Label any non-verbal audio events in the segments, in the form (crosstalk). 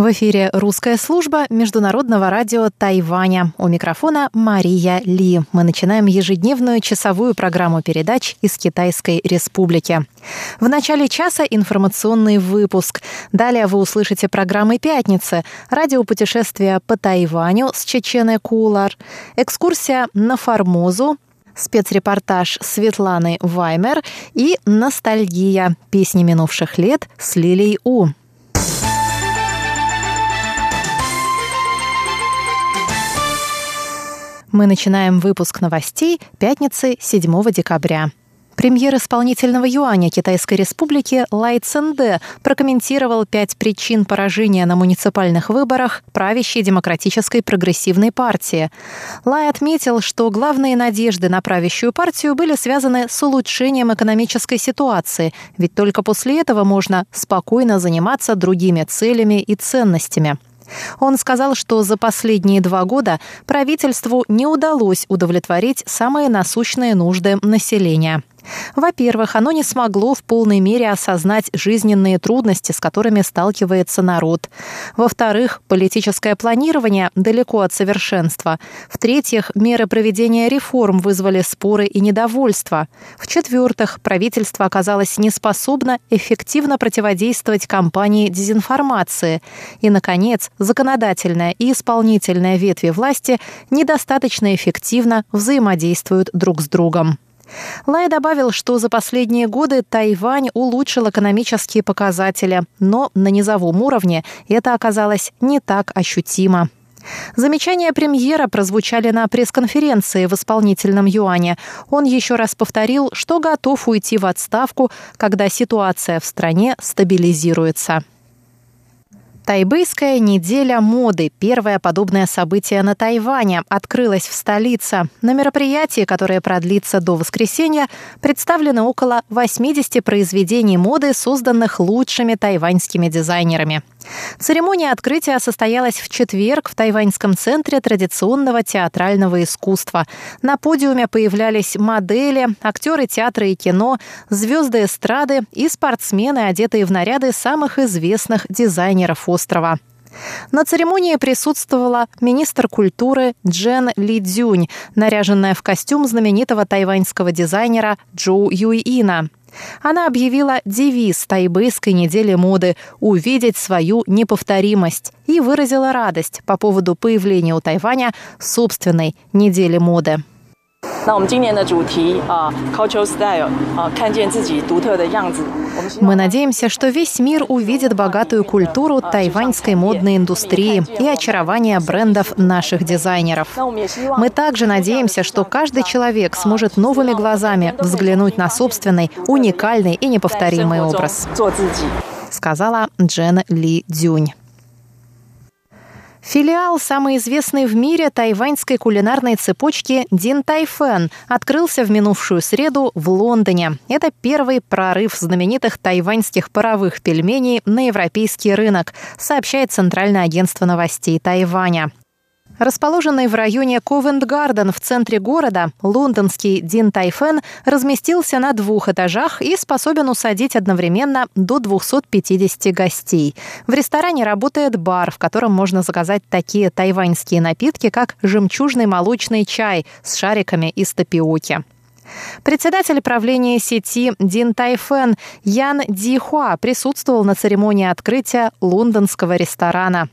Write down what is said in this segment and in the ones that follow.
В эфире русская служба Международного радио Тайваня. У микрофона Мария Ли. Мы начинаем ежедневную часовую программу передач из Китайской Республики. В начале часа информационный выпуск. Далее вы услышите программы «Пятницы», радиопутешествия по Тайваню с Чеченой Кулар, экскурсия на Формозу, спецрепортаж Светланы Ваймер и «Ностальгия. Песни минувших лет» с Лилией У. Мы начинаем выпуск новостей пятницы 7 декабря. Премьер исполнительного юаня Китайской Республики Лай Ценде прокомментировал пять причин поражения на муниципальных выборах правящей демократической прогрессивной партии. Лай отметил, что главные надежды на правящую партию были связаны с улучшением экономической ситуации, ведь только после этого можно спокойно заниматься другими целями и ценностями. Он сказал, что за последние два года правительству не удалось удовлетворить самые насущные нужды населения. Во-первых, оно не смогло в полной мере осознать жизненные трудности, с которыми сталкивается народ. Во-вторых, политическое планирование далеко от совершенства. В-третьих, меры проведения реформ вызвали споры и недовольство. В-четвертых, правительство оказалось неспособно эффективно противодействовать кампании дезинформации. И, наконец, законодательная и исполнительная ветви власти недостаточно эффективно взаимодействуют друг с другом. Лай добавил, что за последние годы Тайвань улучшил экономические показатели, но на низовом уровне это оказалось не так ощутимо. Замечания премьера прозвучали на пресс-конференции в исполнительном юане. Он еще раз повторил, что готов уйти в отставку, когда ситуация в стране стабилизируется. Тайбэйская неделя моды, первое подобное событие на Тайване, открылась в столице. На мероприятии, которое продлится до воскресенья, представлено около 80 произведений моды, созданных лучшими тайваньскими дизайнерами. Церемония открытия состоялась в четверг в Тайваньском центре традиционного театрального искусства. На подиуме появлялись модели, актеры театра и кино, звезды эстрады и спортсмены, одетые в наряды самых известных дизайнеров острова. На церемонии присутствовала министр культуры Джен Ли Дзюнь, наряженная в костюм знаменитого тайваньского дизайнера Джоу Юйина. Она объявила девиз тайбэйской недели моды «Увидеть свою неповторимость» и выразила радость по поводу появления у Тайваня собственной недели моды. 那我们今年的主题啊，Cultural Style 啊，看见自己独特的样子。Мы надеемся, что весь мир увидит богатую культуру тайваньской модной индустрии и очарование брендов наших дизайнеров. Мы также надеемся, что каждый человек сможет новыми глазами взглянуть на собственный, уникальный и неповторимый образ, сказала Джен Ли Дюнь. Филиал самой известной в мире тайваньской кулинарной цепочки Дин Тайфен открылся в минувшую среду в Лондоне. Это первый прорыв знаменитых тайваньских паровых пельменей на европейский рынок, сообщает Центральное агентство новостей Тайваня. Расположенный в районе Ковент-Гарден в центре города, лондонский Дин Тайфен разместился на двух этажах и способен усадить одновременно до 250 гостей. В ресторане работает бар, в котором можно заказать такие тайваньские напитки, как жемчужный молочный чай с шариками из тапиоки. Председатель правления сети Дин Тайфен Ян Ди Хуа присутствовал на церемонии открытия лондонского ресторана.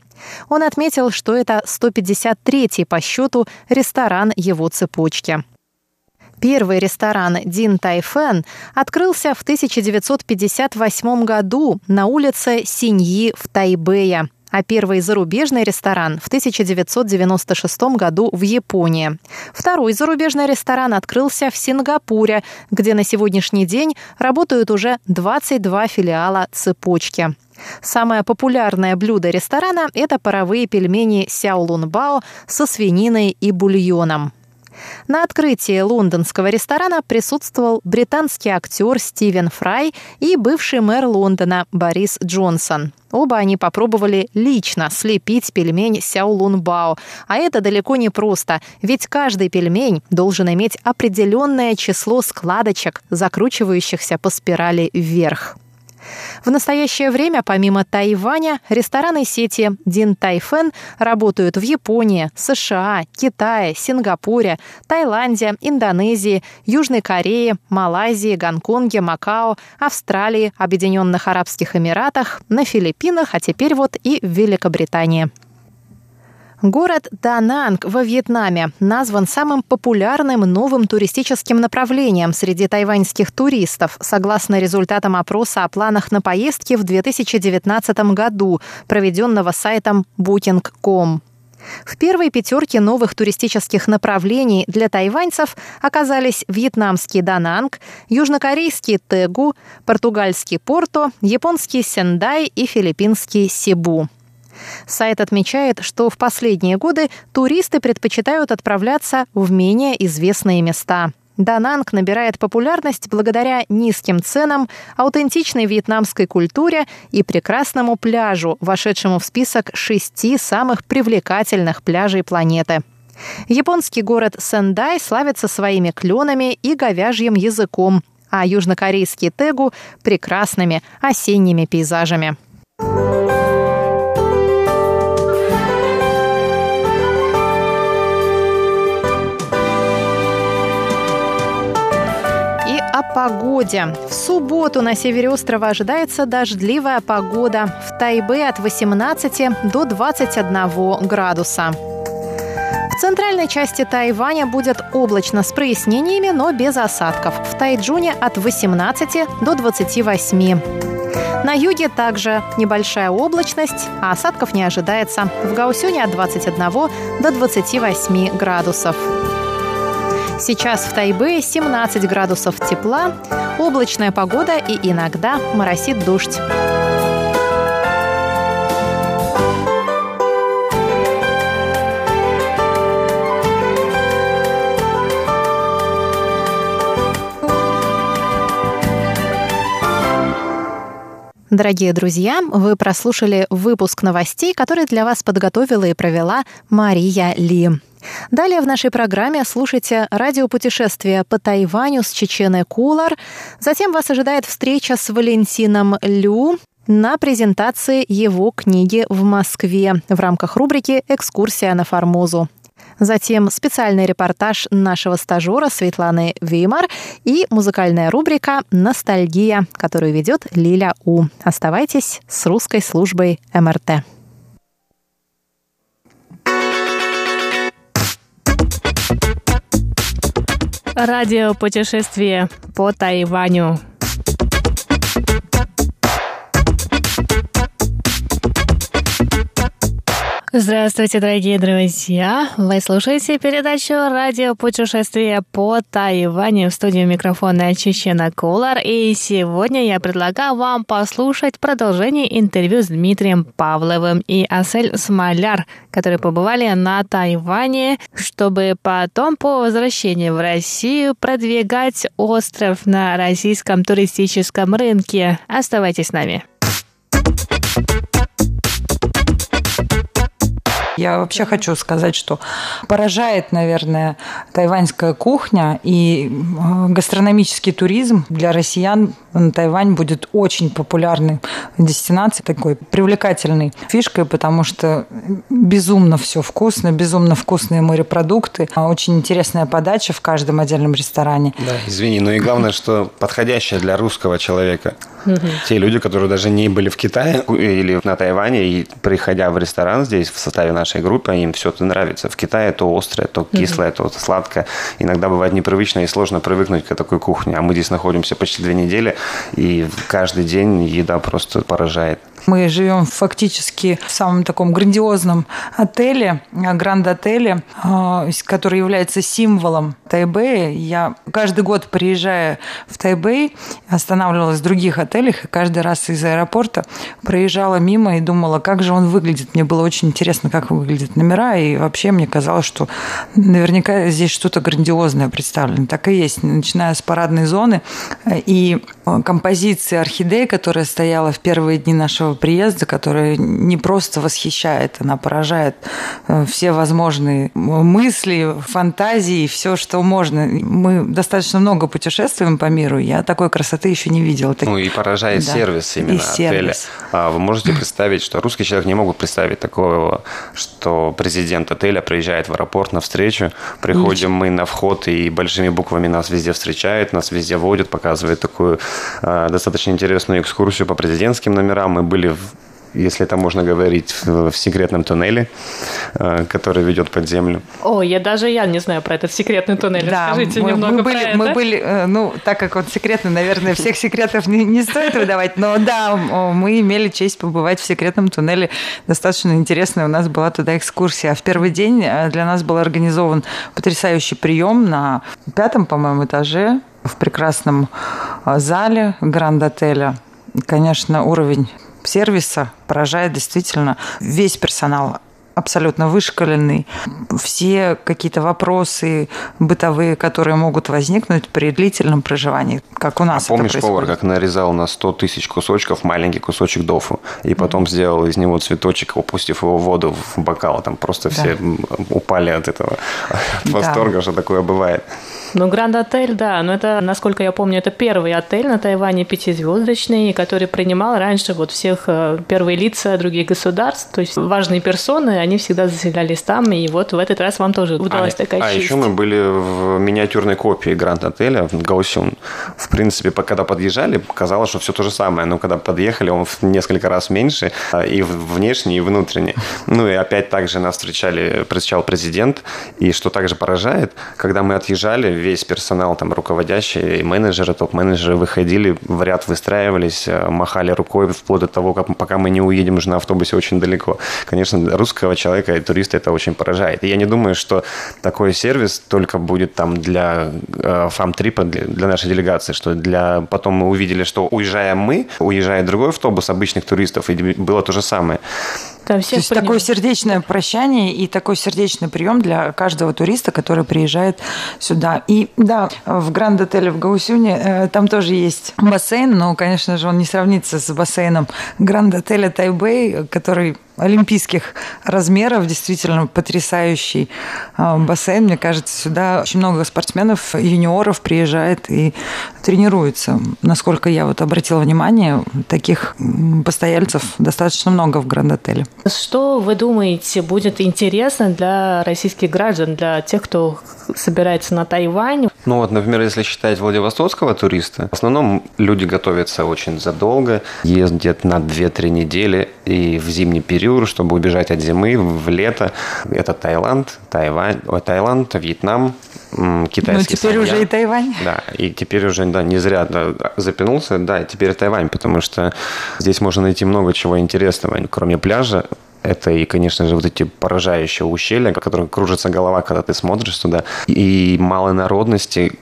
Он отметил, что это 153-й по счету ресторан его цепочки. Первый ресторан Дин Тайфен открылся в 1958 году на улице Синьи в Тайбэе а первый зарубежный ресторан в 1996 году в Японии. Второй зарубежный ресторан открылся в Сингапуре, где на сегодняшний день работают уже 22 филиала цепочки. Самое популярное блюдо ресторана – это паровые пельмени сяолун бао со свининой и бульоном. На открытии лондонского ресторана присутствовал британский актер Стивен Фрай и бывший мэр Лондона Борис Джонсон. Оба они попробовали лично слепить пельмень Сяолун Бао. А это далеко не просто, ведь каждый пельмень должен иметь определенное число складочек, закручивающихся по спирали вверх. В настоящее время, помимо Тайваня, рестораны сети Дин Тайфен работают в Японии, США, Китае, Сингапуре, Таиланде, Индонезии, Южной Корее, Малайзии, Гонконге, Макао, Австралии, Объединенных Арабских Эмиратах, на Филиппинах, а теперь вот и в Великобритании. Город Дананг во Вьетнаме назван самым популярным новым туристическим направлением среди тайваньских туристов, согласно результатам опроса о планах на поездки в 2019 году, проведенного сайтом Booking.com. В первой пятерке новых туристических направлений для тайваньцев оказались вьетнамский Дананг, южнокорейский Тегу, португальский Порто, японский Сендай и филиппинский Сибу. Сайт отмечает, что в последние годы туристы предпочитают отправляться в менее известные места. Дананг набирает популярность благодаря низким ценам, аутентичной вьетнамской культуре и прекрасному пляжу, вошедшему в список шести самых привлекательных пляжей планеты. Японский город Сендай славится своими кленами и говяжьим языком, а южнокорейский Тегу – прекрасными осенними пейзажами. Погоде. В субботу на севере острова ожидается дождливая погода. В Тайбе от 18 до 21 градуса. В центральной части Тайваня будет облачно с прояснениями, но без осадков. В Тайджуне от 18 до 28. На юге также небольшая облачность, а осадков не ожидается. В Гаусюне от 21 до 28 градусов. Сейчас в Тайбе 17 градусов тепла, облачная погода и иногда моросит дождь. Дорогие друзья, вы прослушали выпуск новостей, который для вас подготовила и провела Мария Ли. Далее в нашей программе слушайте радиопутешествие по Тайваню с Чеченой Кулар. Затем вас ожидает встреча с Валентином Лю на презентации его книги в Москве в рамках рубрики «Экскурсия на Формозу». Затем специальный репортаж нашего стажера Светланы Веймар и музыкальная рубрика «Ностальгия», которую ведет Лиля У. Оставайтесь с русской службой МРТ. Радио путешествие по Тайваню. Здравствуйте, дорогие друзья! Вы слушаете передачу «Радио путешествие по Тайваню» в студии микрофона Чечена Кулар. И сегодня я предлагаю вам послушать продолжение интервью с Дмитрием Павловым и Асель Смоляр, которые побывали на Тайване, чтобы потом по возвращении в Россию продвигать остров на российском туристическом рынке. Оставайтесь с нами. Я вообще хочу сказать, что поражает, наверное, тайваньская кухня и э, гастрономический туризм для россиян. Тайвань будет очень популярной дестинацией, такой привлекательной фишкой, потому что безумно все вкусно, безумно вкусные морепродукты, а очень интересная подача в каждом отдельном ресторане. Да, извини, но и главное, что подходящая для русского человека. Те люди, которые даже не были в Китае или на Тайване, и приходя в ресторан здесь в составе нашей группы, им все это нравится. В Китае то острое, то кислое, то сладкое. Иногда бывает непривычно и сложно привыкнуть к такой кухне. А мы здесь находимся почти две недели, и каждый день еда просто поражает. Мы живем фактически в самом таком грандиозном отеле, гранд-отеле, а, который является символом Тайбэя. Я каждый год, приезжая в Тайбэй, останавливалась в других отелях, и каждый раз из аэропорта проезжала мимо и думала, как же он выглядит. Мне было очень интересно, как выглядят номера, и вообще мне казалось, что наверняка здесь что-то грандиозное представлено. Так и есть, начиная с парадной зоны и композиции орхидеи, которая стояла в первые дни нашего приезда, которая не просто восхищает, она поражает э, все возможные мысли, фантазии, все, что можно. Мы достаточно много путешествуем по миру, я такой красоты еще не видела. Ну и поражает да. сервис именно и отеля. А вы можете представить, что русский человек не могут представить такого, что президент отеля приезжает в аэропорт на встречу, приходим Ничего. мы на вход и большими буквами нас везде встречает, нас везде водят, показывает такую э, достаточно интересную экскурсию по президентским номерам. Мы были в если это можно говорить, в, в секретном туннеле, э, который ведет под землю. О, я даже я не знаю про этот секретный туннель. Да, Расскажите мы, немного мы были, про это. Мы были, э, ну, так как он секретный, наверное, всех секретов не, не стоит выдавать, но да, мы имели честь побывать в секретном туннеле. Достаточно интересная у нас была туда экскурсия. А в первый день э, для нас был организован потрясающий прием на пятом, по-моему, этаже в прекрасном зале Гранд-отеля. Конечно, уровень сервиса поражает действительно весь персонал абсолютно вышкаленный. Все какие-то вопросы бытовые, которые могут возникнуть при длительном проживании, как у нас. А помнишь, повар, как нарезал на 100 тысяч кусочков маленький кусочек дофу, и потом mm-hmm. сделал из него цветочек, опустив его в воду в бокал. Там просто да. все упали от этого, (laughs) от восторга, да. что такое бывает. Ну, Гранд Отель, да, но это, насколько я помню, это первый отель на Тайване пятизвездочный, который принимал раньше вот всех э, первые лица других государств, то есть важные персоны, они всегда заселялись там, и вот в этот раз вам тоже удалось а, такая А честь. еще мы были в миниатюрной копии Гранд Отеля в Гаусюн. В принципе, когда подъезжали, казалось, что все то же самое, но когда подъехали, он в несколько раз меньше, а, и внешне, и внутренне. Ну и опять также нас встречали, встречал президент, и что также поражает, когда мы отъезжали, весь персонал, там, руководящие, менеджеры, топ-менеджеры выходили, в ряд выстраивались, э, махали рукой вплоть до того, как, пока мы не уедем уже на автобусе очень далеко. Конечно, русского человека и туриста это очень поражает. И я не думаю, что такой сервис только будет там для э, фам-трипа, для, для нашей делегации, что для... Потом мы увидели, что уезжаем мы, уезжает другой автобус обычных туристов, и было то же самое. Там всех То есть такое сердечное прощание и такой сердечный прием для каждого туриста, который приезжает сюда. И да, в Гранд-отеле в Гаусюне э, там тоже есть бассейн, но, конечно же, он не сравнится с бассейном Гранд-отеля Тайбэй, который олимпийских размеров, действительно потрясающий а, бассейн. Мне кажется, сюда очень много спортсменов, юниоров приезжает и тренируется. Насколько я вот обратила внимание, таких постояльцев достаточно много в Гранд-отеле. Что вы думаете будет интересно для российских граждан, для тех, кто собирается на Тайвань? Ну вот, например, если считать владивостокского туриста, в основном люди готовятся очень задолго, ездят на 2-3 недели и в зимний период, чтобы убежать от зимы в лето. Это Таиланд, Тайвань, ой, Таиланд, Вьетнам, китайский Ну, теперь Саньян. уже и Тайвань. Да, и теперь уже, да, не зря да, запинулся, да, теперь Тайвань, потому что здесь можно найти много чего интересного, кроме пляжа, это и, конечно же, вот эти поражающие ущелья, по которым кружится голова, когда ты смотришь туда. И малой народности,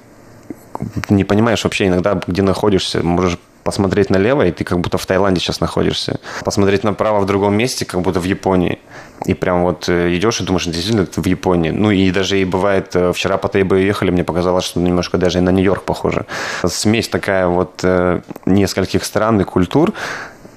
не понимаешь вообще иногда, где находишься. Можешь посмотреть налево, и ты как будто в Таиланде сейчас находишься. Посмотреть направо в другом месте, как будто в Японии. И прям вот э, идешь и думаешь, действительно, это в Японии. Ну и даже и бывает, э, вчера по Тайбэю ехали, мне показалось, что немножко даже и на Нью-Йорк похоже. Смесь такая вот э, нескольких стран и культур,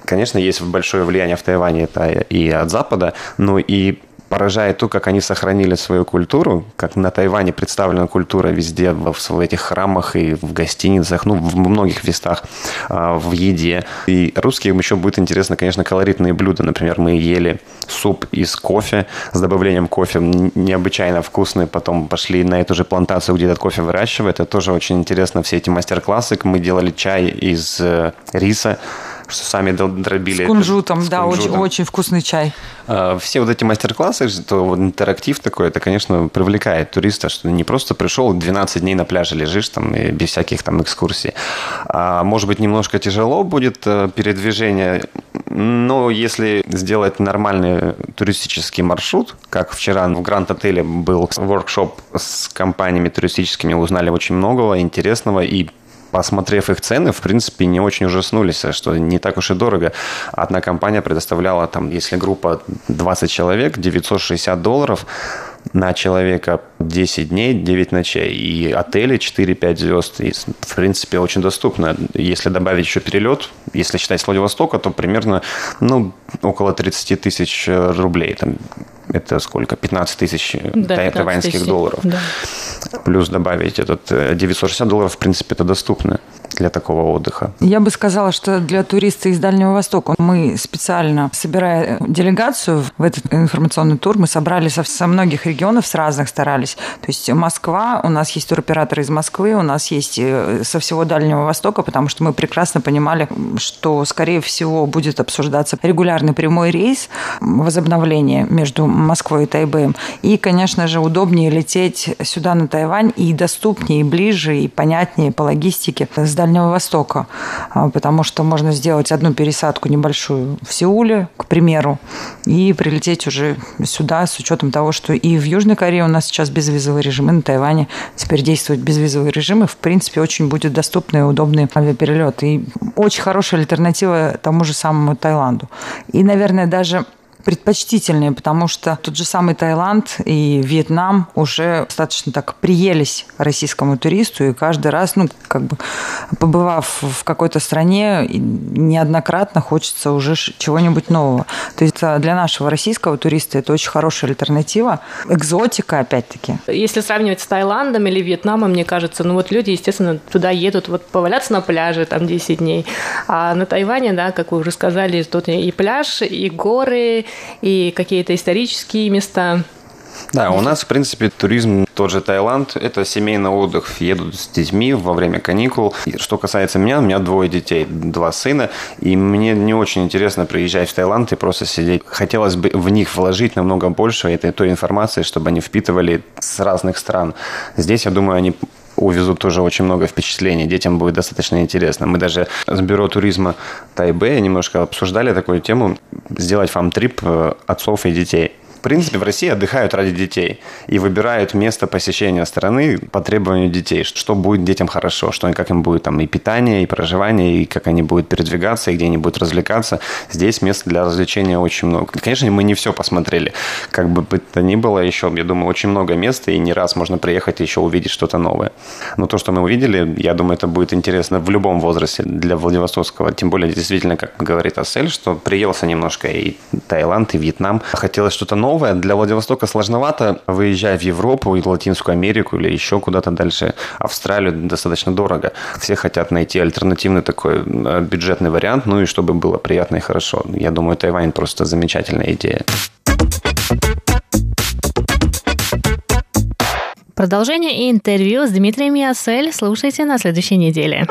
конечно, есть большое влияние в Тайване это и от Запада, но и поражает то, как они сохранили свою культуру, как на Тайване представлена культура везде, в, этих храмах и в гостиницах, ну, в многих местах, а, в еде. И русским еще будет интересно, конечно, колоритные блюда. Например, мы ели суп из кофе с добавлением кофе, необычайно вкусный. Потом пошли на эту же плантацию, где этот кофе выращивают. Это тоже очень интересно, все эти мастер-классы. Мы делали чай из э, риса, что сами дробили. С кунжутом, это, да, с кунжутом. Очень, очень вкусный чай. А, все вот эти мастер-классы, то вот интерактив такой, это, конечно, привлекает туриста, что не просто пришел, 12 дней на пляже лежишь там и без всяких там экскурсий. А может быть, немножко тяжело будет э, передвижение Но если сделать нормальный туристический маршрут, как вчера в Гранд-отеле был воркшоп с компаниями туристическими, узнали очень многого интересного и посмотрев их цены, в принципе, не очень ужаснулись, что не так уж и дорого. Одна компания предоставляла, там, если группа 20 человек, 960 долларов на человека 10 дней, 9 ночей. И отели 4-5 звезд. И, в принципе, очень доступно. Если добавить еще перелет, если считать с Владивостока, то примерно ну, около 30 тысяч рублей. Там, это сколько? 15 тысяч да, тайваньских долларов. Да. Плюс добавить этот 960 э, долларов, в принципе, это доступно для такого отдыха? Я бы сказала, что для туриста из Дальнего Востока мы специально, собирая делегацию в этот информационный тур, мы собрали со, со многих регионов, с разных старались. То есть Москва, у нас есть туроператоры из Москвы, у нас есть э, со всего Дальнего Востока, потому что мы прекрасно понимали, что, скорее всего, будет обсуждаться регулярный прямой рейс, возобновление между Москвой и Тайбэем. И, конечно же, удобнее лететь сюда на Тайвань и доступнее, и ближе, и понятнее по логистике с Дальнего Востока, а, потому что можно сделать одну пересадку небольшую в Сеуле, к примеру, и прилететь уже сюда с учетом того, что и в Южной Корее у нас сейчас безвизовый режим, и на Тайване теперь действует безвизовый режим, и в принципе очень будет доступный и удобный авиаперелет. И очень хорошая альтернатива тому же самому Таиланду. И, наверное, даже предпочтительнее, потому что тот же самый Таиланд и Вьетнам уже достаточно так приелись российскому туристу, и каждый раз, ну, как бы побывав в какой-то стране, неоднократно хочется уже чего-нибудь нового. То есть а, для нашего российского туриста это очень хорошая альтернатива. Экзотика, опять-таки. Если сравнивать с Таиландом или Вьетнамом, мне кажется, ну вот люди, естественно, туда едут вот поваляться на пляже там 10 дней. А на Тайване, да, как вы уже сказали, тут и пляж, и горы, и какие-то исторические места. Да, у нас, в принципе, туризм, тот же Таиланд, это семейный отдых. Едут с детьми во время каникул. И что касается меня, у меня двое детей, два сына, и мне не очень интересно приезжать в Таиланд и просто сидеть. Хотелось бы в них вложить намного больше этой той информации, чтобы они впитывали с разных стран. Здесь, я думаю, они увезут тоже очень много впечатлений. Детям будет достаточно интересно. Мы даже с бюро туризма Тайбэя немножко обсуждали такую тему, сделать фам-трип э, отцов и детей. В принципе, в России отдыхают ради детей и выбирают место посещения страны по требованию детей, что будет детям хорошо, что как им будет там и питание, и проживание, и как они будут передвигаться, и где они будут развлекаться. Здесь места для развлечения очень много. Конечно, мы не все посмотрели. Как бы бы то ни было, еще, я думаю, очень много места, и не раз можно приехать и еще увидеть что-то новое. Но то, что мы увидели, я думаю, это будет интересно в любом возрасте для Владивостокского. Тем более, действительно, как говорит Асель, что приелся немножко и Таиланд, и Вьетнам. Хотелось что-то новое, новое. Для Владивостока сложновато, выезжая в Европу или Латинскую Америку или еще куда-то дальше. Австралию достаточно дорого. Все хотят найти альтернативный такой э, бюджетный вариант, ну и чтобы было приятно и хорошо. Я думаю, Тайвань просто замечательная идея. Продолжение интервью с Дмитрием Ясель слушайте на следующей неделе.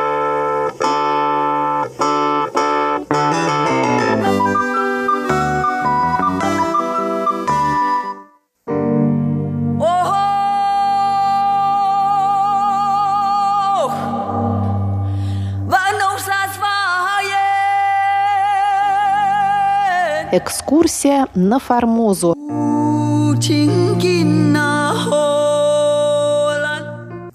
Экскурсия на Формозу.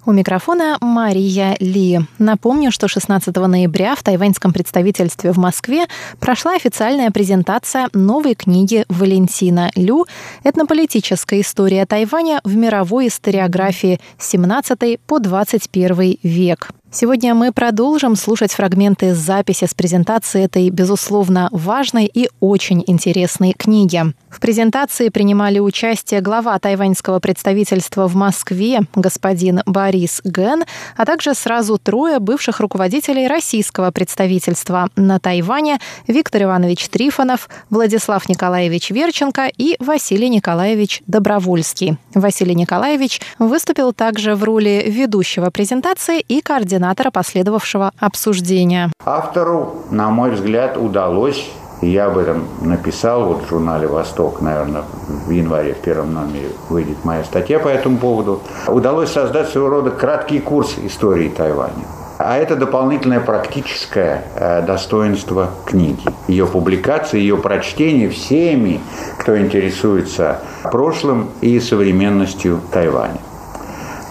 У микрофона Мария Ли. Напомню, что 16 ноября в тайваньском представительстве в Москве прошла официальная презентация новой книги Валентина Лю «Этнополитическая история Тайваня в мировой историографии 17 по 21 век». Сегодня мы продолжим слушать фрагменты записи с презентации этой, безусловно, важной и очень интересной книги. В презентации принимали участие глава тайваньского представительства в Москве господин Борис Ген, а также сразу трое бывших руководителей российского представительства на Тайване Виктор Иванович Трифонов, Владислав Николаевич Верченко и Василий Николаевич Добровольский. Василий Николаевич выступил также в роли ведущего презентации и координатора последовавшего обсуждения. Автору, на мой взгляд, удалось я об этом написал вот в журнале «Восток», наверное, в январе в первом номере выйдет моя статья по этому поводу. Удалось создать своего рода краткий курс истории Тайваня. А это дополнительное практическое э, достоинство книги. Ее публикация, ее прочтение всеми, кто интересуется прошлым и современностью Тайваня.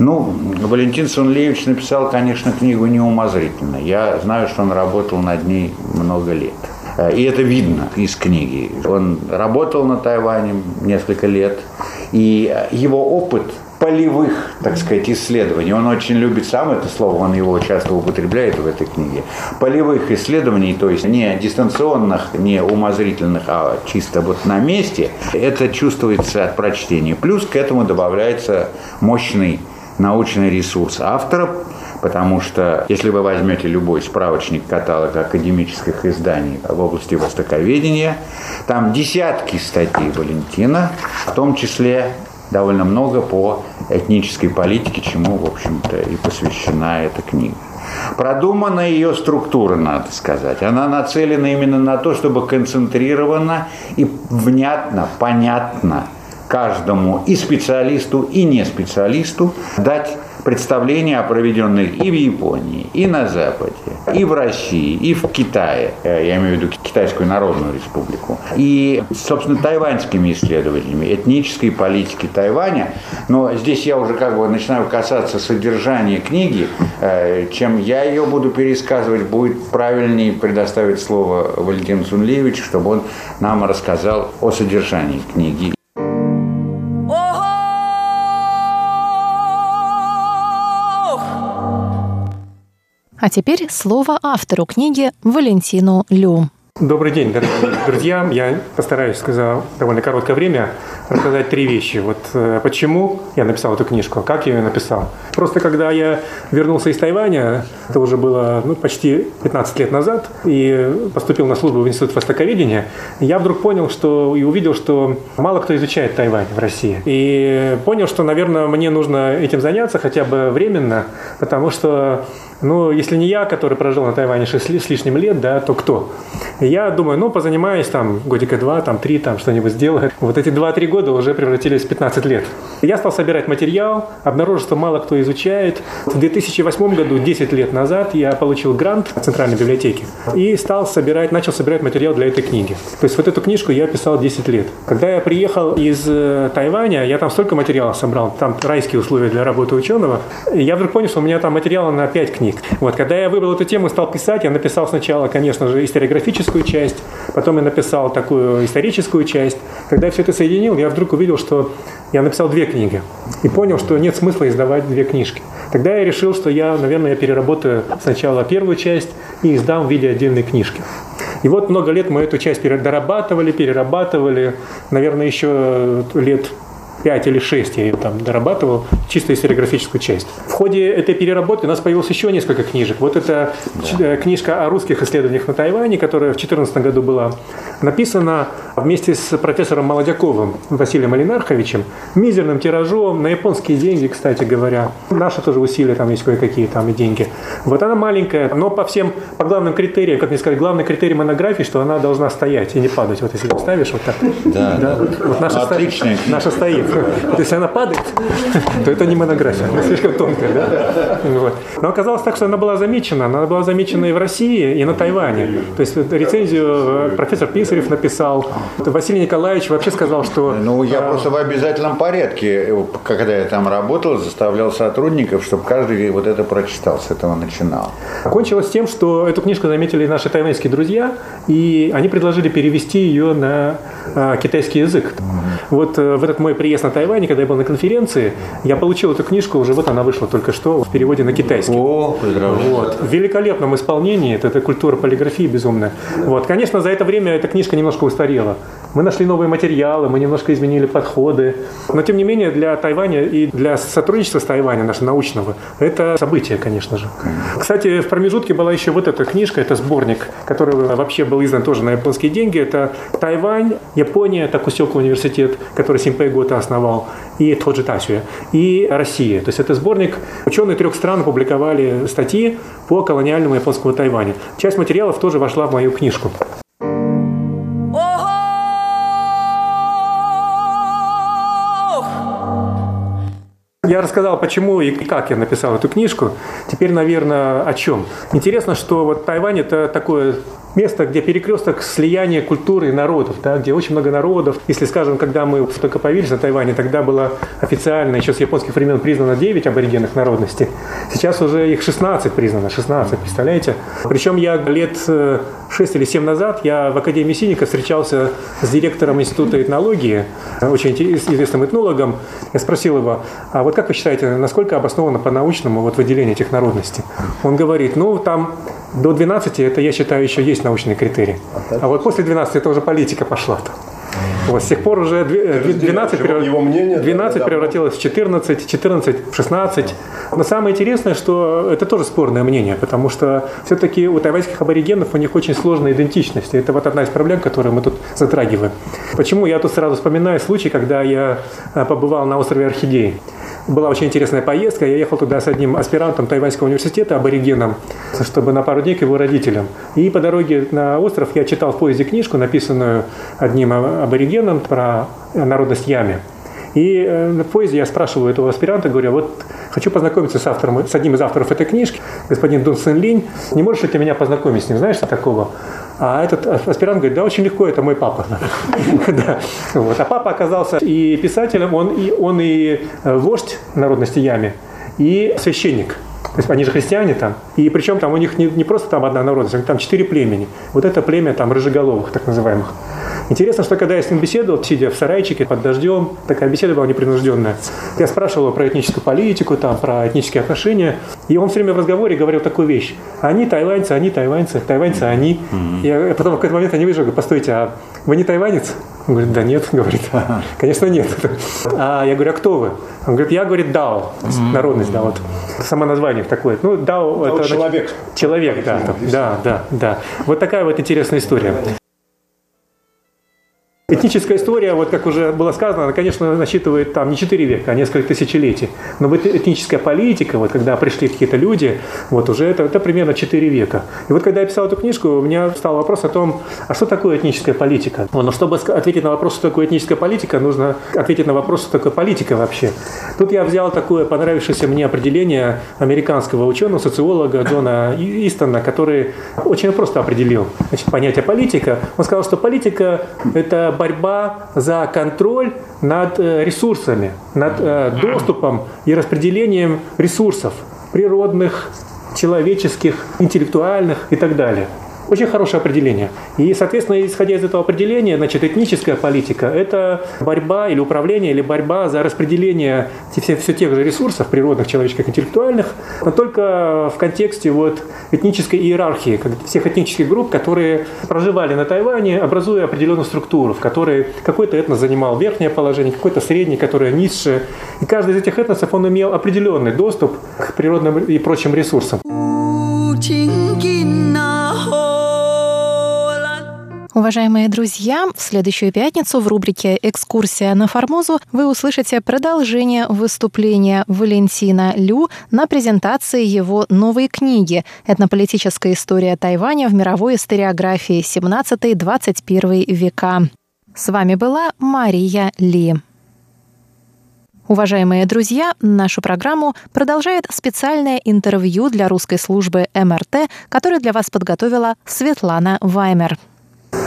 Ну, Валентин Сунлевич написал, конечно, книгу неумозрительно. Я знаю, что он работал над ней много лет. Э, и это видно из книги. Он работал на Тайване несколько лет, и его опыт полевых, так сказать, исследований. Он очень любит сам это слово, он его часто употребляет в этой книге. Полевых исследований, то есть не дистанционных, не умозрительных, а чисто вот на месте, это чувствуется от прочтения. Плюс к этому добавляется мощный научный ресурс автора, потому что если вы возьмете любой справочник, каталог академических изданий в области востоковедения, там десятки статей Валентина, в том числе довольно много по этнической политике, чему, в общем-то, и посвящена эта книга. Продумана ее структура, надо сказать. Она нацелена именно на то, чтобы концентрированно и внятно, понятно каждому и специалисту, и не специалисту дать представления о проведенных и в Японии, и на Западе, и в России, и в Китае, э, я имею в виду Китайскую Народную Республику, и, собственно, тайваньскими исследователями этнической политики Тайваня. Но здесь я уже как бы начинаю касаться содержания книги. Э, чем я ее буду пересказывать, будет правильнее предоставить слово Валентину Сунлевичу, чтобы он нам рассказал о содержании книги. А теперь слово автору книги Валентину Лю. Добрый день, дорогие друзья. Я постараюсь за довольно короткое время рассказать три вещи. Вот э, почему я написал эту книжку, как я ее написал. Просто когда я вернулся из Тайваня, это уже было ну, почти 15 лет назад, и поступил на службу в Институт Востоковедения, я вдруг понял, что и увидел, что мало кто изучает Тайвань в России. И понял, что, наверное, мне нужно этим заняться хотя бы временно, потому что ну, если не я, который прожил на Тайване 6 с лишним лет, да, то кто? Я думаю, ну, позанимаюсь там годика два, там три, там что-нибудь сделаю. Вот эти 2-3 года уже превратились в 15 лет. Я стал собирать материал, обнаружил, что мало кто изучает. В 2008 году, 10 лет назад, я получил грант в Центральной библиотеке и стал собирать, начал собирать материал для этой книги. То есть вот эту книжку я писал 10 лет. Когда я приехал из э, Тайваня, я там столько материала собрал, там райские условия для работы ученого, я вдруг понял, что у меня там материала на 5 книг. Вот, когда я выбрал эту тему и стал писать, я написал сначала, конечно же, историографическую часть, потом я написал такую историческую часть. Когда я все это соединил, я вдруг увидел, что я написал две книги и понял, что нет смысла издавать две книжки. Тогда я решил, что я, наверное, я переработаю сначала первую часть и издам в виде отдельной книжки. И вот много лет мы эту часть дорабатывали, перерабатывали. Наверное, еще лет 5 или 6 я ее там дорабатывал, чисто историографическую часть. В ходе этой переработки у нас появилось еще несколько книжек. Вот это да. книжка о русских исследованиях на Тайване, которая в 2014 году была написана вместе с профессором Молодяковым Василием Алинарховичем, мизерным тиражом, на японские деньги, кстати говоря. Наши тоже усилия, там есть кое-какие там и деньги. Вот она маленькая, но по всем, по главным критериям, как мне сказали, главный критерий монографии, что она должна стоять и не падать. Вот если ставишь вот так. Да, да. Вот, вот наша, стоит, наша стоит. То есть она падает, (laughs) то это не монография, она слишком тонкая. Да? Вот. Но оказалось так, что она была замечена. Она была замечена и в России, и на Тайване. То есть рецензию э, профессор Писарев написал. Василий Николаевич вообще сказал, что... Ну, я а... просто в обязательном порядке, э, когда я там работал, заставлял сотрудников, чтобы каждый вот это прочитал, с этого начинал. Кончилось тем, что эту книжку заметили наши тайваньские друзья, и они предложили перевести ее на а, китайский язык. Mm-hmm. Вот э, в этот мой приезд на Тайване, когда я был на конференции, я получил эту книжку, уже вот она вышла только что в переводе на китайский. О, вот. В великолепном исполнении, это, это культура полиграфии безумная. Вот. Конечно, за это время эта книжка немножко устарела. Мы нашли новые материалы, мы немножко изменили подходы. Но, тем не менее, для Тайваня и для сотрудничества с Тайванем, нашего научного, это событие, конечно же. Кстати, в промежутке была еще вот эта книжка, это сборник, который вообще был издан тоже на японские деньги. Это Тайвань, Япония, Такусёка университет, который Симпей Гота основал, и тот же Тасюя, и Россия. То есть это сборник. Ученые трех стран опубликовали статьи по колониальному японскому Тайваню. Часть материалов тоже вошла в мою книжку. Я рассказал, почему и как я написал эту книжку. Теперь, наверное, о чем. Интересно, что вот Тайвань это такое место, где перекресток слияния культуры и народов, да, где очень много народов. Если, скажем, когда мы только появились на Тайване, тогда было официально, еще с японских времен признано 9 аборигенных народностей. Сейчас уже их 16 признано, 16, представляете? Причем я лет 6 э, или 7 назад, я в Академии Синика встречался с директором Института этнологии, очень известным этнологом. Я спросил его, а вот как вы считаете, насколько обосновано по-научному вот выделение этих народностей? Он говорит, ну, там до 12 это, я считаю, еще есть научные критерии. А вот после 12 это уже политика пошла. -то. Вот, с тех пор уже 12, его мнение, 12 да, превратилось в 14, 14 в 16. Но самое интересное, что это тоже спорное мнение, потому что все-таки у тайваньских аборигенов у них очень сложная идентичность. И это вот одна из проблем, которую мы тут затрагиваем. Почему я тут сразу вспоминаю случай, когда я а, побывал на острове Орхидеи была очень интересная поездка. Я ехал туда с одним аспирантом Тайваньского университета, аборигеном, чтобы на пару дней к его родителям. И по дороге на остров я читал в поезде книжку, написанную одним аборигеном про народность Ями. И э, в поезде я спрашиваю этого аспиранта, говорю, вот хочу познакомиться с автором, с одним из авторов этой книжки, господин Дун Сын Линь. Не можешь ли ты меня познакомить с ним? Знаешь, такого? А этот аспирант говорит, да, очень легко, это мой папа. (laughs) вот. А папа оказался и писателем, он и, он и э, вождь народности Ями, и священник. То есть они же христиане там. И причем там у них не, не просто там одна народность, там четыре племени. Вот это племя там рыжеголовых, так называемых. Интересно, что когда я с ним беседовал, сидя в сарайчике под дождем, такая беседа была непринужденная, я спрашивал его про этническую политику, там, про этнические отношения, и он все время в разговоре говорил такую вещь. Они тайваньцы, они тайваньцы, тайваньцы, они. Mm-hmm. Я потом в какой-то момент я не вижу, говорю, постойте, а вы не тайванец? Он говорит, да нет, (laughs) говорит, (laughs) конечно нет. А я говорю, а кто вы? Он говорит, я, говорит, дао, народность, да, вот само название такое. Ну, дао, это человек. Человек, да, да, да, да. Вот такая вот интересная история. Этническая история, вот как уже было сказано, она, конечно, насчитывает там не 4 века, а несколько тысячелетий. Но вот этническая политика, вот когда пришли какие-то люди, вот уже это, это примерно 4 века. И вот когда я писал эту книжку, у меня стал вопрос о том, а что такое этническая политика? Но чтобы ответить на вопрос, что такое этническая политика, нужно ответить на вопрос, что такое политика вообще. Тут я взял такое понравившееся мне определение американского ученого, социолога Джона Истона, который очень просто определил значит, понятие политика. Он сказал, что политика – это борьба за контроль над э, ресурсами, над э, доступом и распределением ресурсов природных, человеческих, интеллектуальных и так далее. Очень хорошее определение. И, соответственно, исходя из этого определения, значит, этническая политика – это борьба или управление, или борьба за распределение все, все тех же ресурсов, природных, человеческих, интеллектуальных, но только в контексте вот этнической иерархии всех этнических групп, которые проживали на Тайване, образуя определенную структуру, в которой какой-то этнос занимал верхнее положение, какой-то средний, которое низшее. И каждый из этих этносов, он имел определенный доступ к природным и прочим ресурсам. Уважаемые друзья, в следующую пятницу в рубрике «Экскурсия на Формозу» вы услышите продолжение выступления Валентина Лю на презентации его новой книги «Этнополитическая история Тайваня в мировой историографии 17-21 века». С вами была Мария Ли. Уважаемые друзья, нашу программу продолжает специальное интервью для русской службы МРТ, которое для вас подготовила Светлана Ваймер.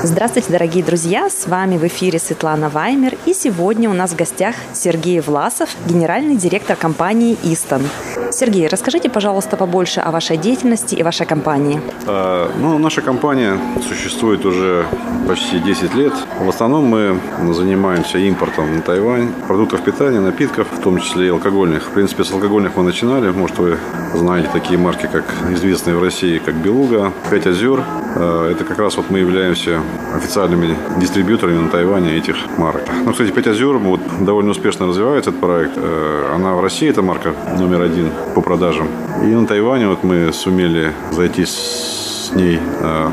Здравствуйте, дорогие друзья! С вами в эфире Светлана Ваймер. И сегодня у нас в гостях Сергей Власов, генеральный директор компании «Истон». Сергей, расскажите, пожалуйста, побольше о вашей деятельности и вашей компании. А, ну, наша компания существует уже почти 10 лет. В основном мы занимаемся импортом на Тайвань продуктов питания, напитков, в том числе и алкогольных. В принципе, с алкогольных мы начинали. Может, вы знаете такие марки, как известные в России, как «Белуга», «Пять озер». А, это как раз вот мы являемся официальными дистрибьюторами на Тайване этих марок. Ну, кстати, «Пять озер» вот, довольно успешно развивается этот проект. Э, она в России, это марка номер один по продажам. И на Тайване вот мы сумели зайти с ней э,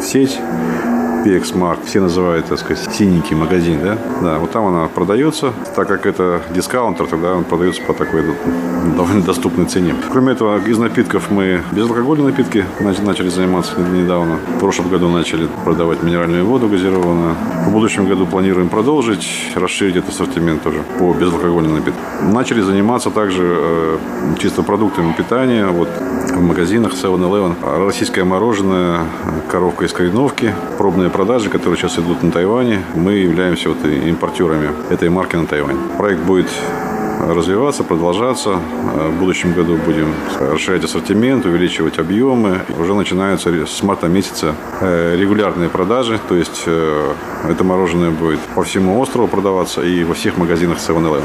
в сеть PX все называют, так сказать, синенький магазин, да? Да, вот там она продается, так как это дискаунтер, тогда он продается по такой довольно доступной цене. Кроме этого, из напитков мы безалкогольные напитки начали заниматься недавно. В прошлом году начали продавать минеральную воду газированную. В будущем году планируем продолжить, расширить этот ассортимент тоже по безалкогольным напиткам. Начали заниматься также э, чисто продуктами питания. Вот в магазинах 7-Eleven. Российское мороженое, коровка из Кореновки, пробные продажи, которые сейчас идут на Тайване. Мы являемся вот импортерами этой марки на Тайвань. Проект будет развиваться, продолжаться. В будущем году будем расширять ассортимент, увеличивать объемы. Уже начинаются с марта месяца э, регулярные продажи, то есть э, это мороженое будет по всему острову продаваться и во всех магазинах 7-Eleven.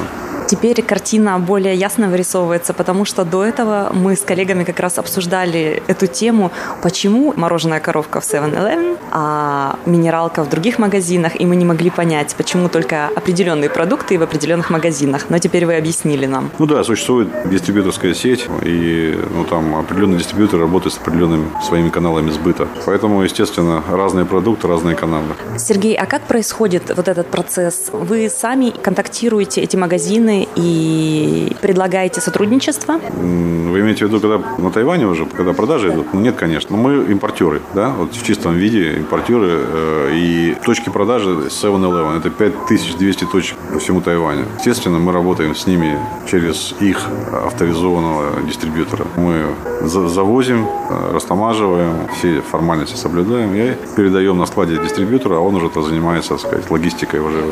Теперь картина более ясно вырисовывается, потому что до этого мы с коллегами как раз обсуждали эту тему, почему мороженая коровка в 7-Eleven, а минералка в других магазинах, и мы не могли понять, почему только определенные продукты в определенных магазинах. Но теперь вы объяснили нам. Ну да, существует дистрибьюторская сеть, и ну, там определенные дистрибьюторы работают с определенными своими каналами сбыта. Поэтому, естественно, разные продукты, разные каналы. Сергей, а как происходит вот этот процесс? Вы сами контактируете эти магазины и предлагаете сотрудничество? Вы имеете в виду, когда на Тайване уже, когда продажи идут? Ну, нет, конечно. Мы импортеры, да, вот в чистом виде импортеры. Э, и точки продажи 7-Eleven. Это 5200 точек по всему Тайваню. Естественно, мы работаем с ними через их авторизованного дистрибьютора. Мы завозим, э, растамаживаем, все формальности соблюдаем и передаем на складе дистрибьютора, а он уже занимается, так сказать, логистикой уже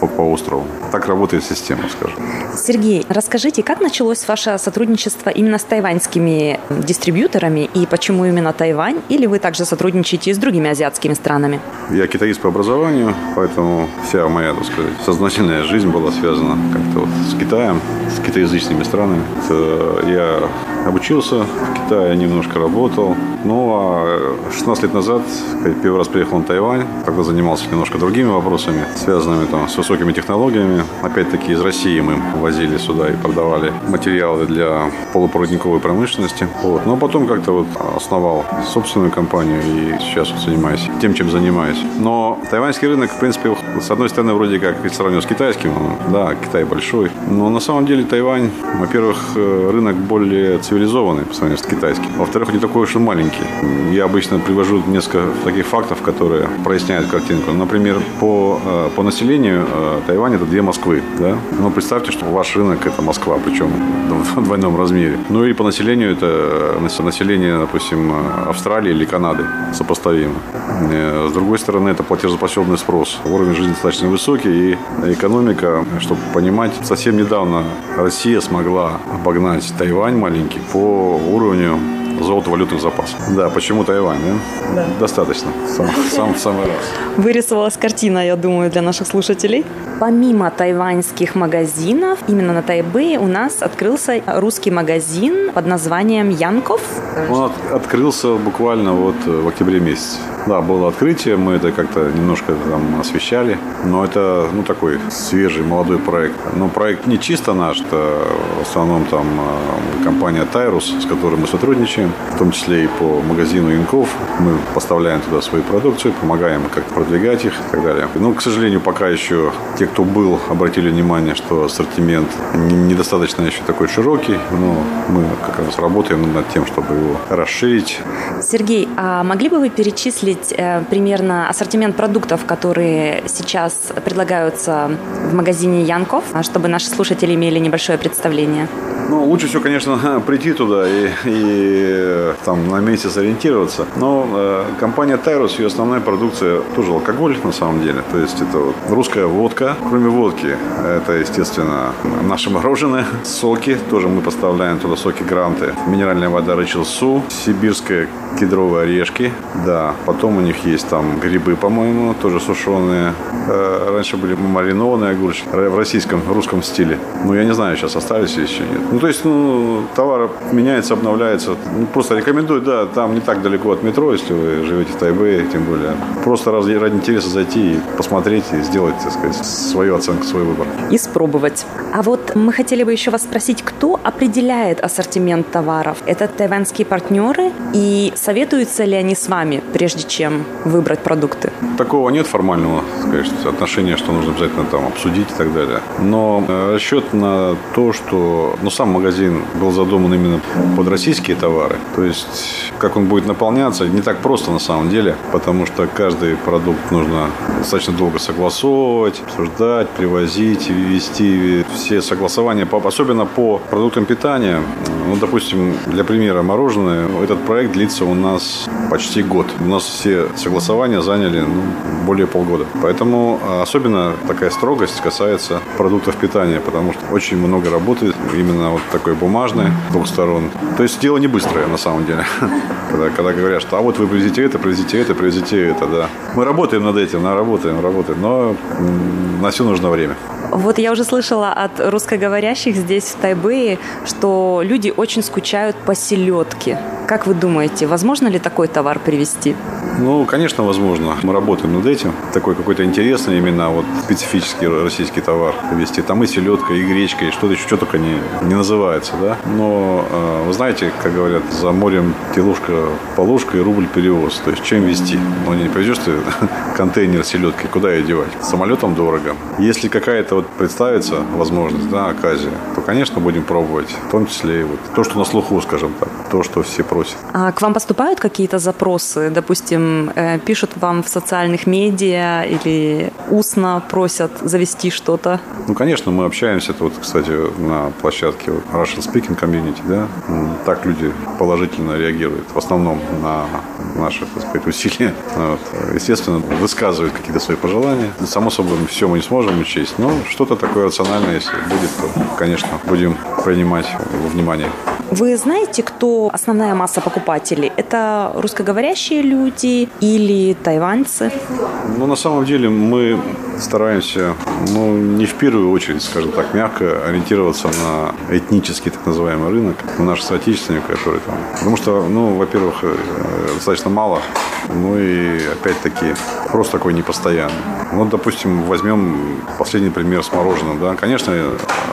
по, по острову. Так работает система, скажем. Сергей, расскажите, как началось ваше сотрудничество именно с тайваньскими дистрибьюторами и почему именно Тайвань? Или вы также сотрудничаете с другими азиатскими странами? Я китаист по образованию, поэтому вся моя, так сказать, сознательная жизнь была связана как-то вот с Китаем, с китаязычными странами. Я обучился в Китае, немножко работал. Ну, а 16 лет назад, первый раз приехал на Тайвань, тогда занимался немножко другими вопросами, связанными там с высокими технологиями. Опять-таки из России мы возили сюда и продавали материалы для полупроводниковой промышленности. Вот. Но потом как-то вот основал собственную компанию и сейчас вот занимаюсь тем, чем занимаюсь. Но тайваньский рынок, в принципе, с одной стороны, вроде как сравниваю с китайским, да, Китай большой, но на самом деле Тайвань, во-первых, э, рынок более цивилизованный по сравнению с китайским. Во-вторых, не такой уж и маленький. Я обычно привожу несколько таких фактов, которые проясняют картинку. Например, по, э, по населению э, Тайвань это две Москвы. Да? Но представьте, что ваш рынок это Москва, причем в двойном размере. Ну и по населению это население, допустим, Австралии или Канады сопоставимо. С другой стороны, это платежеспособный спрос. Уровень жизни достаточно высокий, и экономика, чтобы понимать, совсем недавно Россия смогла обогнать Тайвань маленький по уровню золотовалютных запасов. Да, почему Тайвань, да? Да. Достаточно. Сам, (laughs) сам, в самый раз. Вырисовалась картина, я думаю, для наших слушателей. Помимо тайваньских магазинов, именно на Тайбэе у нас открылся русский магазин под названием Янков. Он от, открылся буквально вот в октябре месяце. Да, было открытие, мы это как-то немножко там освещали, но это, ну, такой свежий, молодой проект. Но проект не чисто наш, это в основном там э, компания Тайрус, с которой мы сотрудничаем, в том числе и по магазину Инков. Мы поставляем туда свою продукцию, помогаем как продвигать их и так далее. Но, к сожалению, пока еще те, кто был, обратили внимание, что ассортимент недостаточно еще такой широкий, но мы как раз работаем над тем, чтобы его расширить. Сергей, а могли бы вы перечислить перечислить э, примерно ассортимент продуктов, которые сейчас предлагаются в магазине Янков, чтобы наши слушатели имели небольшое представление? Ну, лучше всего, конечно, (laughs) прийти туда и, и там на месте сориентироваться. Но э, компания Тайрус, ее основная продукция тоже алкоголь на самом деле. То есть это вот русская водка. Кроме водки, это, естественно, наше мороженое, соки. Тоже мы поставляем туда соки гранты. Минеральная вода Рэчел Су, сибирская кедровые орешки. Да, потом у них есть там грибы, по-моему, тоже сушеные. Э, раньше были маринованные огурчики в российском, русском стиле. Ну, я не знаю, сейчас остались еще нет. Ну, то есть, ну, товар меняется, обновляется. Ну, просто рекомендую, да, там не так далеко от метро, если вы живете в Тайбэе, тем более. Просто ради, ради интереса зайти и посмотреть, и сделать, так сказать, свою оценку, свой выбор. И спробовать. А вот мы хотели бы еще вас спросить, кто определяет ассортимент товаров? Это тайваньские партнеры? И советуются ли они с вами, прежде чем выбрать продукты? Такого нет формального, конечно, отношения, что нужно обязательно там обсудить и так далее. Но э, расчет на то, что ну, сам магазин был задуман именно под российские товары. То есть, как он будет наполняться, не так просто на самом деле, потому что каждый продукт нужно достаточно долго согласовывать, обсуждать, привозить, вести все согласования, особенно по продуктам питания. Ну, допустим, для примера мороженое, этот проект длится у нас почти год. У нас все согласования заняли ну, более полгода. Поэтому а, особенно такая строгость касается продуктов питания, потому что очень много работы именно вот такой бумажной, двух сторон. То есть дело не быстрое на самом деле. (laughs) Когда, когда говорят, что а вот вы привезите это, привезите это, привезите это, да. Мы работаем над этим, работаем, работаем, но на все нужно время. Вот я уже слышала от русскоговорящих здесь, в Тайбэе, что люди очень скучают по селедке. Как вы думаете, возможно ли такой товар привезти? Ну, конечно, возможно. Мы работаем над этим. Такой какой-то интересный именно вот специфический российский товар вести. Там и селедка, и гречка, и что-то еще, что только не, не называется, да. Но, э, вы знаете, как говорят, за морем телушка полушка и рубль перевоз. То есть, чем вести? Ну, не привезешь ты (laughs) контейнер селедки, куда ее девать? Самолетом дорого. Если какая-то вот представится возможность, да, оказия, то, конечно, будем пробовать. В том числе и вот то, что на слуху, скажем так, то, что все просят. А к вам поступают какие-то запросы? Допустим, э, пишут вам в социальных медиа или устно просят завести что-то? Ну, конечно, мы общаемся. Это вот, кстати, на площадке вот Russian Speaking Community, да, так люди положительно реагируют. В основном на наши, так сказать, усилия. Вот. Естественно, высказывают какие-то свои пожелания. Само собой, все мы не сможем учесть, но что-то такое рациональное, если будет, то, конечно, будем принимать во внимание. Вы знаете, кто основная масса покупателей? Это русскоговорящие люди или тайваньцы? Ну, на самом деле мы стараемся, ну, не в первую очередь, скажем так, мягко ориентироваться на этнический так называемый рынок, на наших соотечественников, которые там. Потому что, ну, во-первых, э, достаточно мало, ну и опять-таки просто такой непостоянный. Ну, допустим, возьмем последний пример с мороженым, да. Конечно,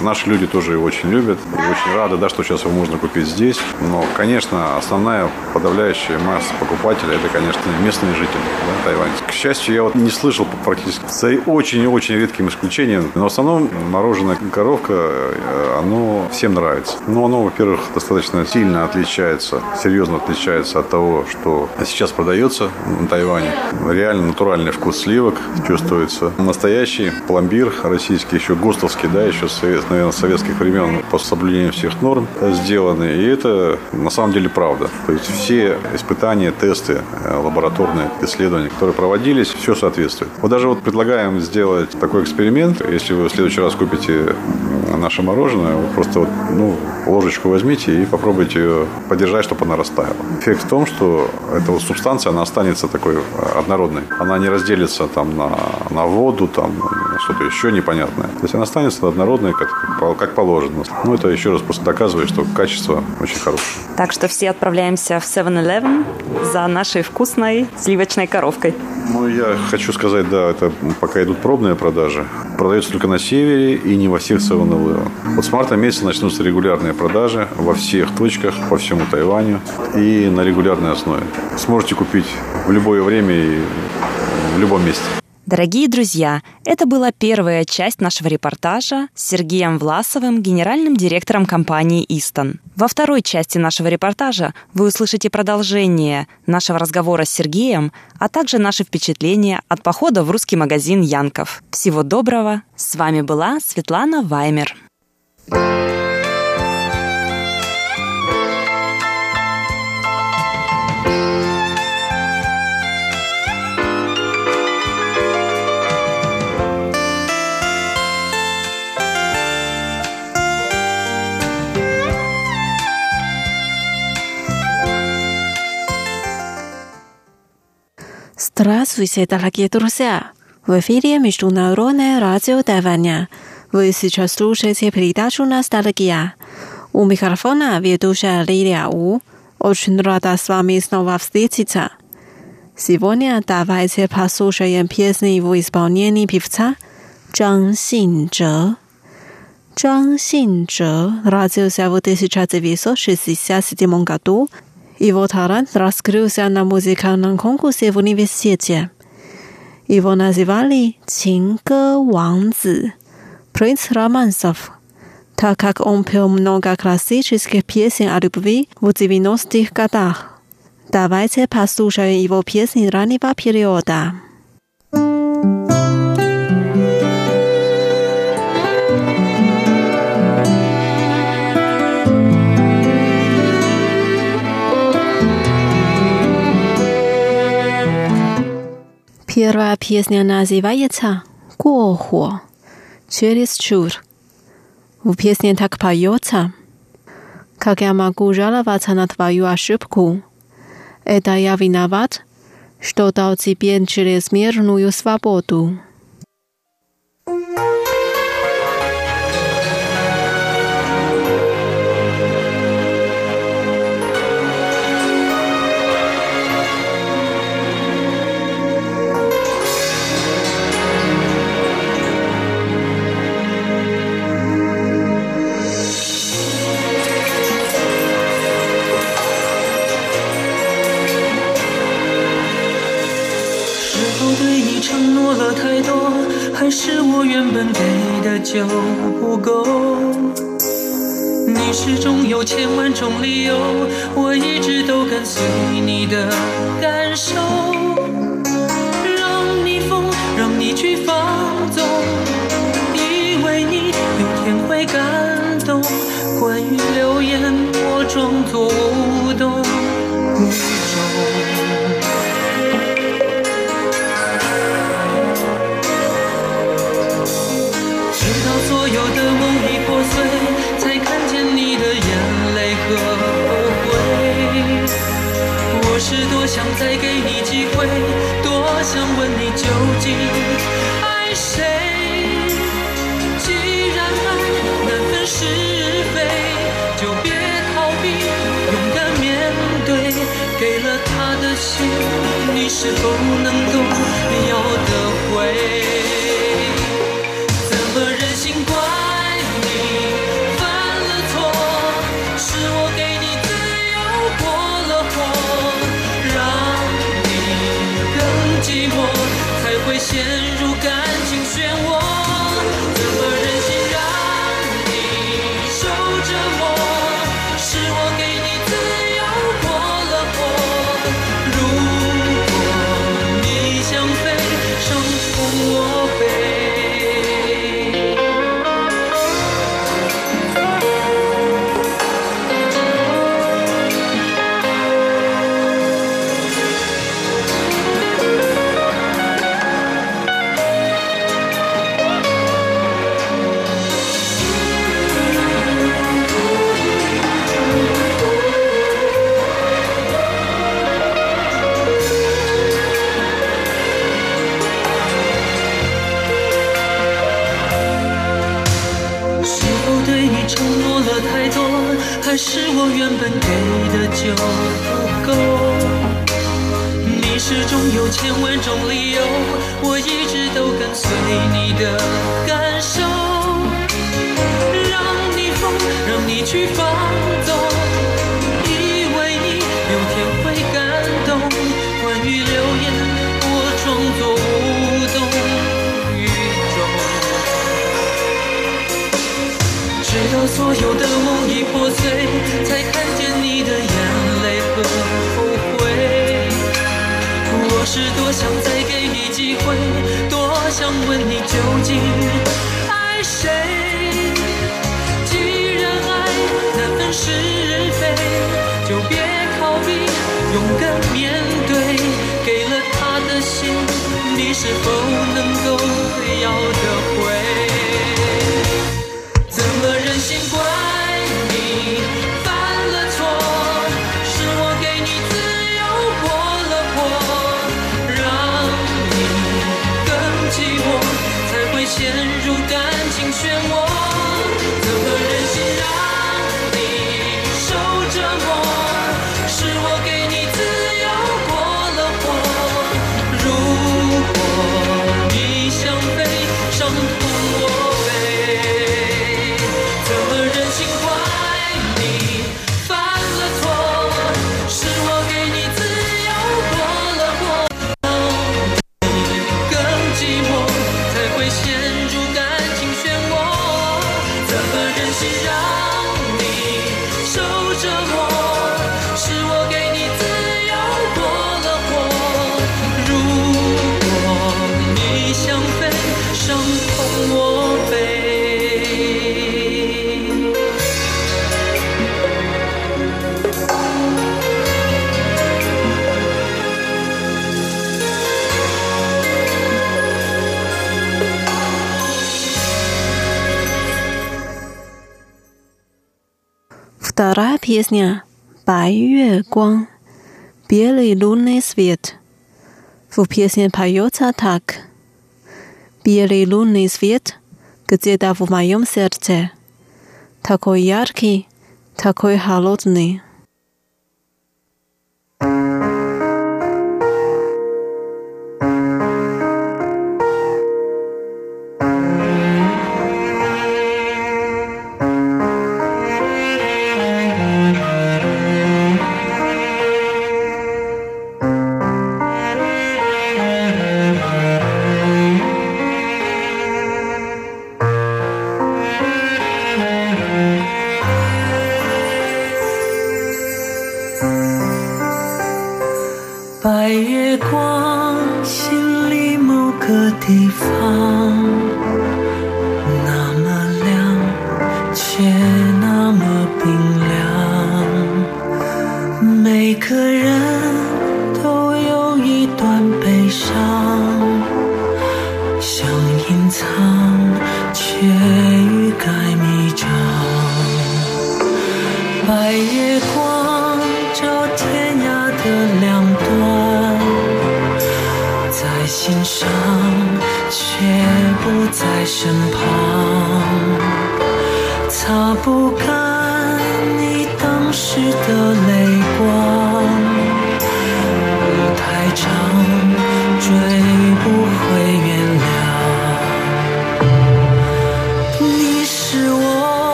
наши люди тоже его очень любят и очень рады, да, что сейчас его можно купить здесь. Но, конечно, основная подавляющая масса покупателей это, конечно, местные жители да, Тайваня. К счастью, я вот не слышал практически за очень-очень редким исключением, но в основном мороженое коровка, э, оно всем нравится. Но оно, во-первых, достаточно сильно отличается, серьезно отличается от того, что сейчас продается на Тайване. Реально натуральный вкус сливок чувствуется. Настоящий пломбир российский, еще ГОСТовский, да, еще, наверное, советских времен по соблюдению всех норм сделан сделаны. И это на самом деле правда. То есть все испытания, тесты, э, лабораторные исследования, которые проводились, все соответствует. Вот даже вот предлагаем сделать такой эксперимент. Если вы в следующий раз купите наше мороженое, вы просто вот, ну, ложечку возьмите и попробуйте ее подержать, чтобы она растаяла. Эффект в том, что эта вот субстанция, она останется такой э, однородной. Она не разделится там на, на воду, там что-то еще непонятное. То есть она останется однородной, как, как положено. Ну, это еще раз просто доказывает, что качество очень хорошее. Так что все отправляемся в 7-Eleven за нашей вкусной сливочной коровкой. Ну, я хочу сказать, да, это пока идут пробные продажи. Продается только на севере и не во всех 7-Eleven. Вот с марта месяца начнутся регулярные продажи во всех точках по всему Тайваню и на регулярной основе. Сможете купить в любое время и в любом месте. Дорогие друзья, это была первая часть нашего репортажа с Сергеем Власовым, генеральным директором компании «Истон». Во второй части нашего репортажа вы услышите продолжение нашего разговора с Сергеем, а также наши впечатления от похода в русский магазин «Янков». Всего доброго! С вами была Светлана Ваймер. Здравствуйте, дорогие друзья! В эфире Международное радио Тайваня. Вы сейчас слушаете передачу «Ностальгия». У микрофона ведущая Лилия У. Очень рада с вами снова встретиться. Сегодня давайте послушаем песни в исполнении певца Чжан Синчжэ. Чжан Синчжэ родился в 1967 году. Его талант раскрылся на музыкальном конкурсе в университете. Его называли «Чингэ Вангзи» – «Принц романсов», так как он пел много классических песен о любви в 90-х годах. Давайте послушаем его песни раннего периода. Первая песня называется «Го хо» – «Через чур». В песне так поется «Как я могу жаловаться на твою ошибку?» Это я виноват, что дал тебе чрезмерную свободу. 了太多，还是我原本给的就不够，你始终有千万种理由，我一直都跟随你的感受，让你疯，让你去放纵，以为你有天会感动。关于流言，我装作爱谁。既然爱难分是非，就别逃避，勇敢面对。给了他的心，你是否能够要得回？逃避，勇敢面对。给了他的心，你是否能够要得回？песня «白月光» белый лунный свет. В песне поется так. Белый лунный свет где-то в моем сердце. Такой яркий, такой холодный.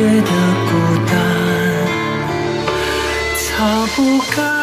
觉得孤单，擦不干。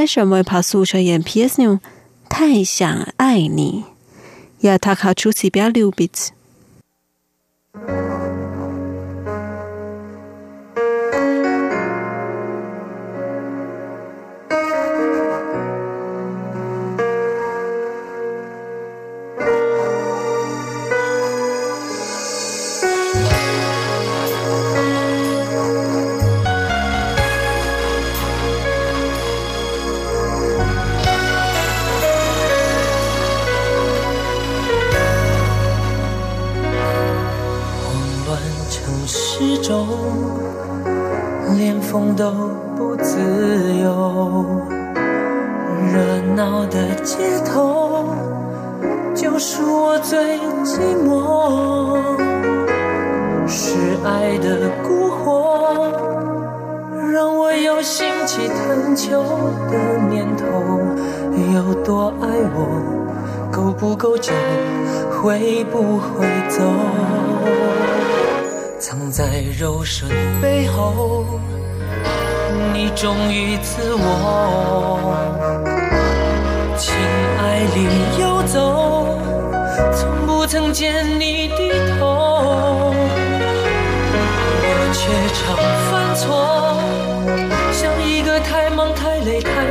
为什么怕宿舍演 PS 呢？太想爱你，要他考出级别六笔。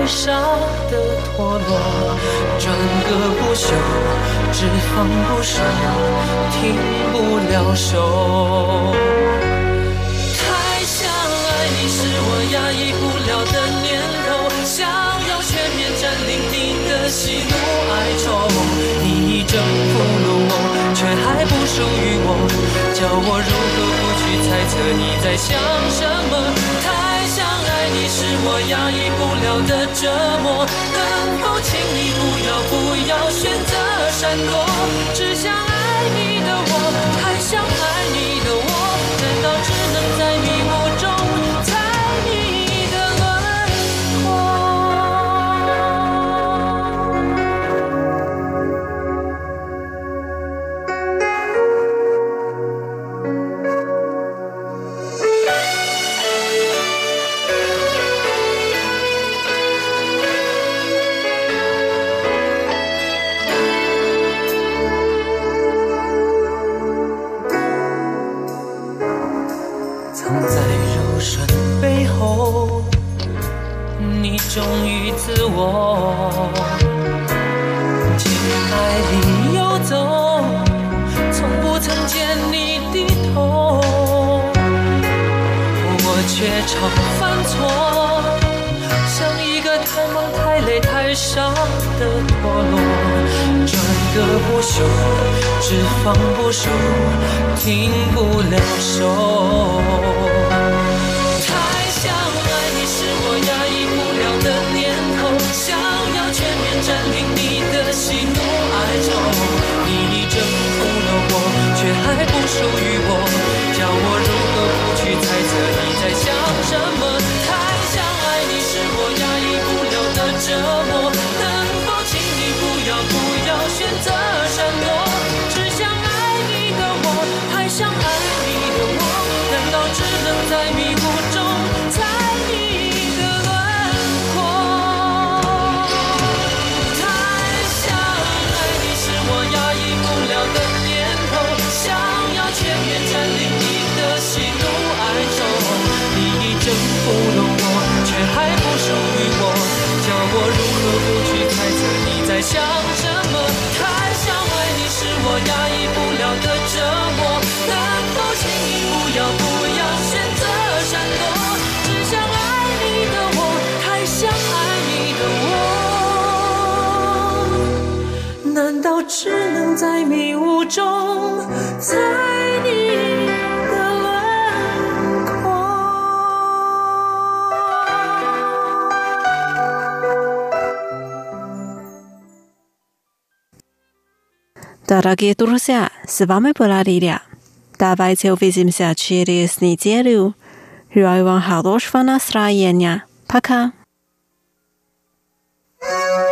烧的脱落转个不休只放不收停不了手。太想爱你是我压抑不了的念头想要全面占领你的喜怒哀愁。你已征服了我却还不属于我叫我如何不去猜测你在想什么。太你是我压抑不了的折磨，能否请你不要不要选择闪躲，只想爱你的我，太想爱你的我。我情爱里游走从不曾见你低头我却常犯错像一个太忙太累太傻的陀螺转个不休只放不输停不了手。Дорогие друзья, с вами была Лилия. Давайте увидимся через неделю. Желаю вам хорошего настроения. Пока. thank you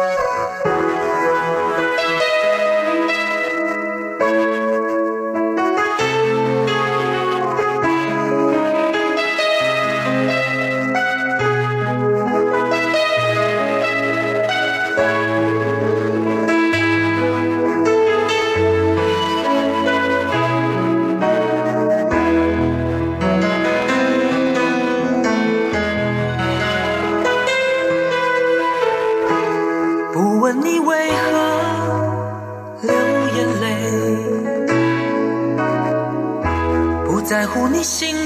sing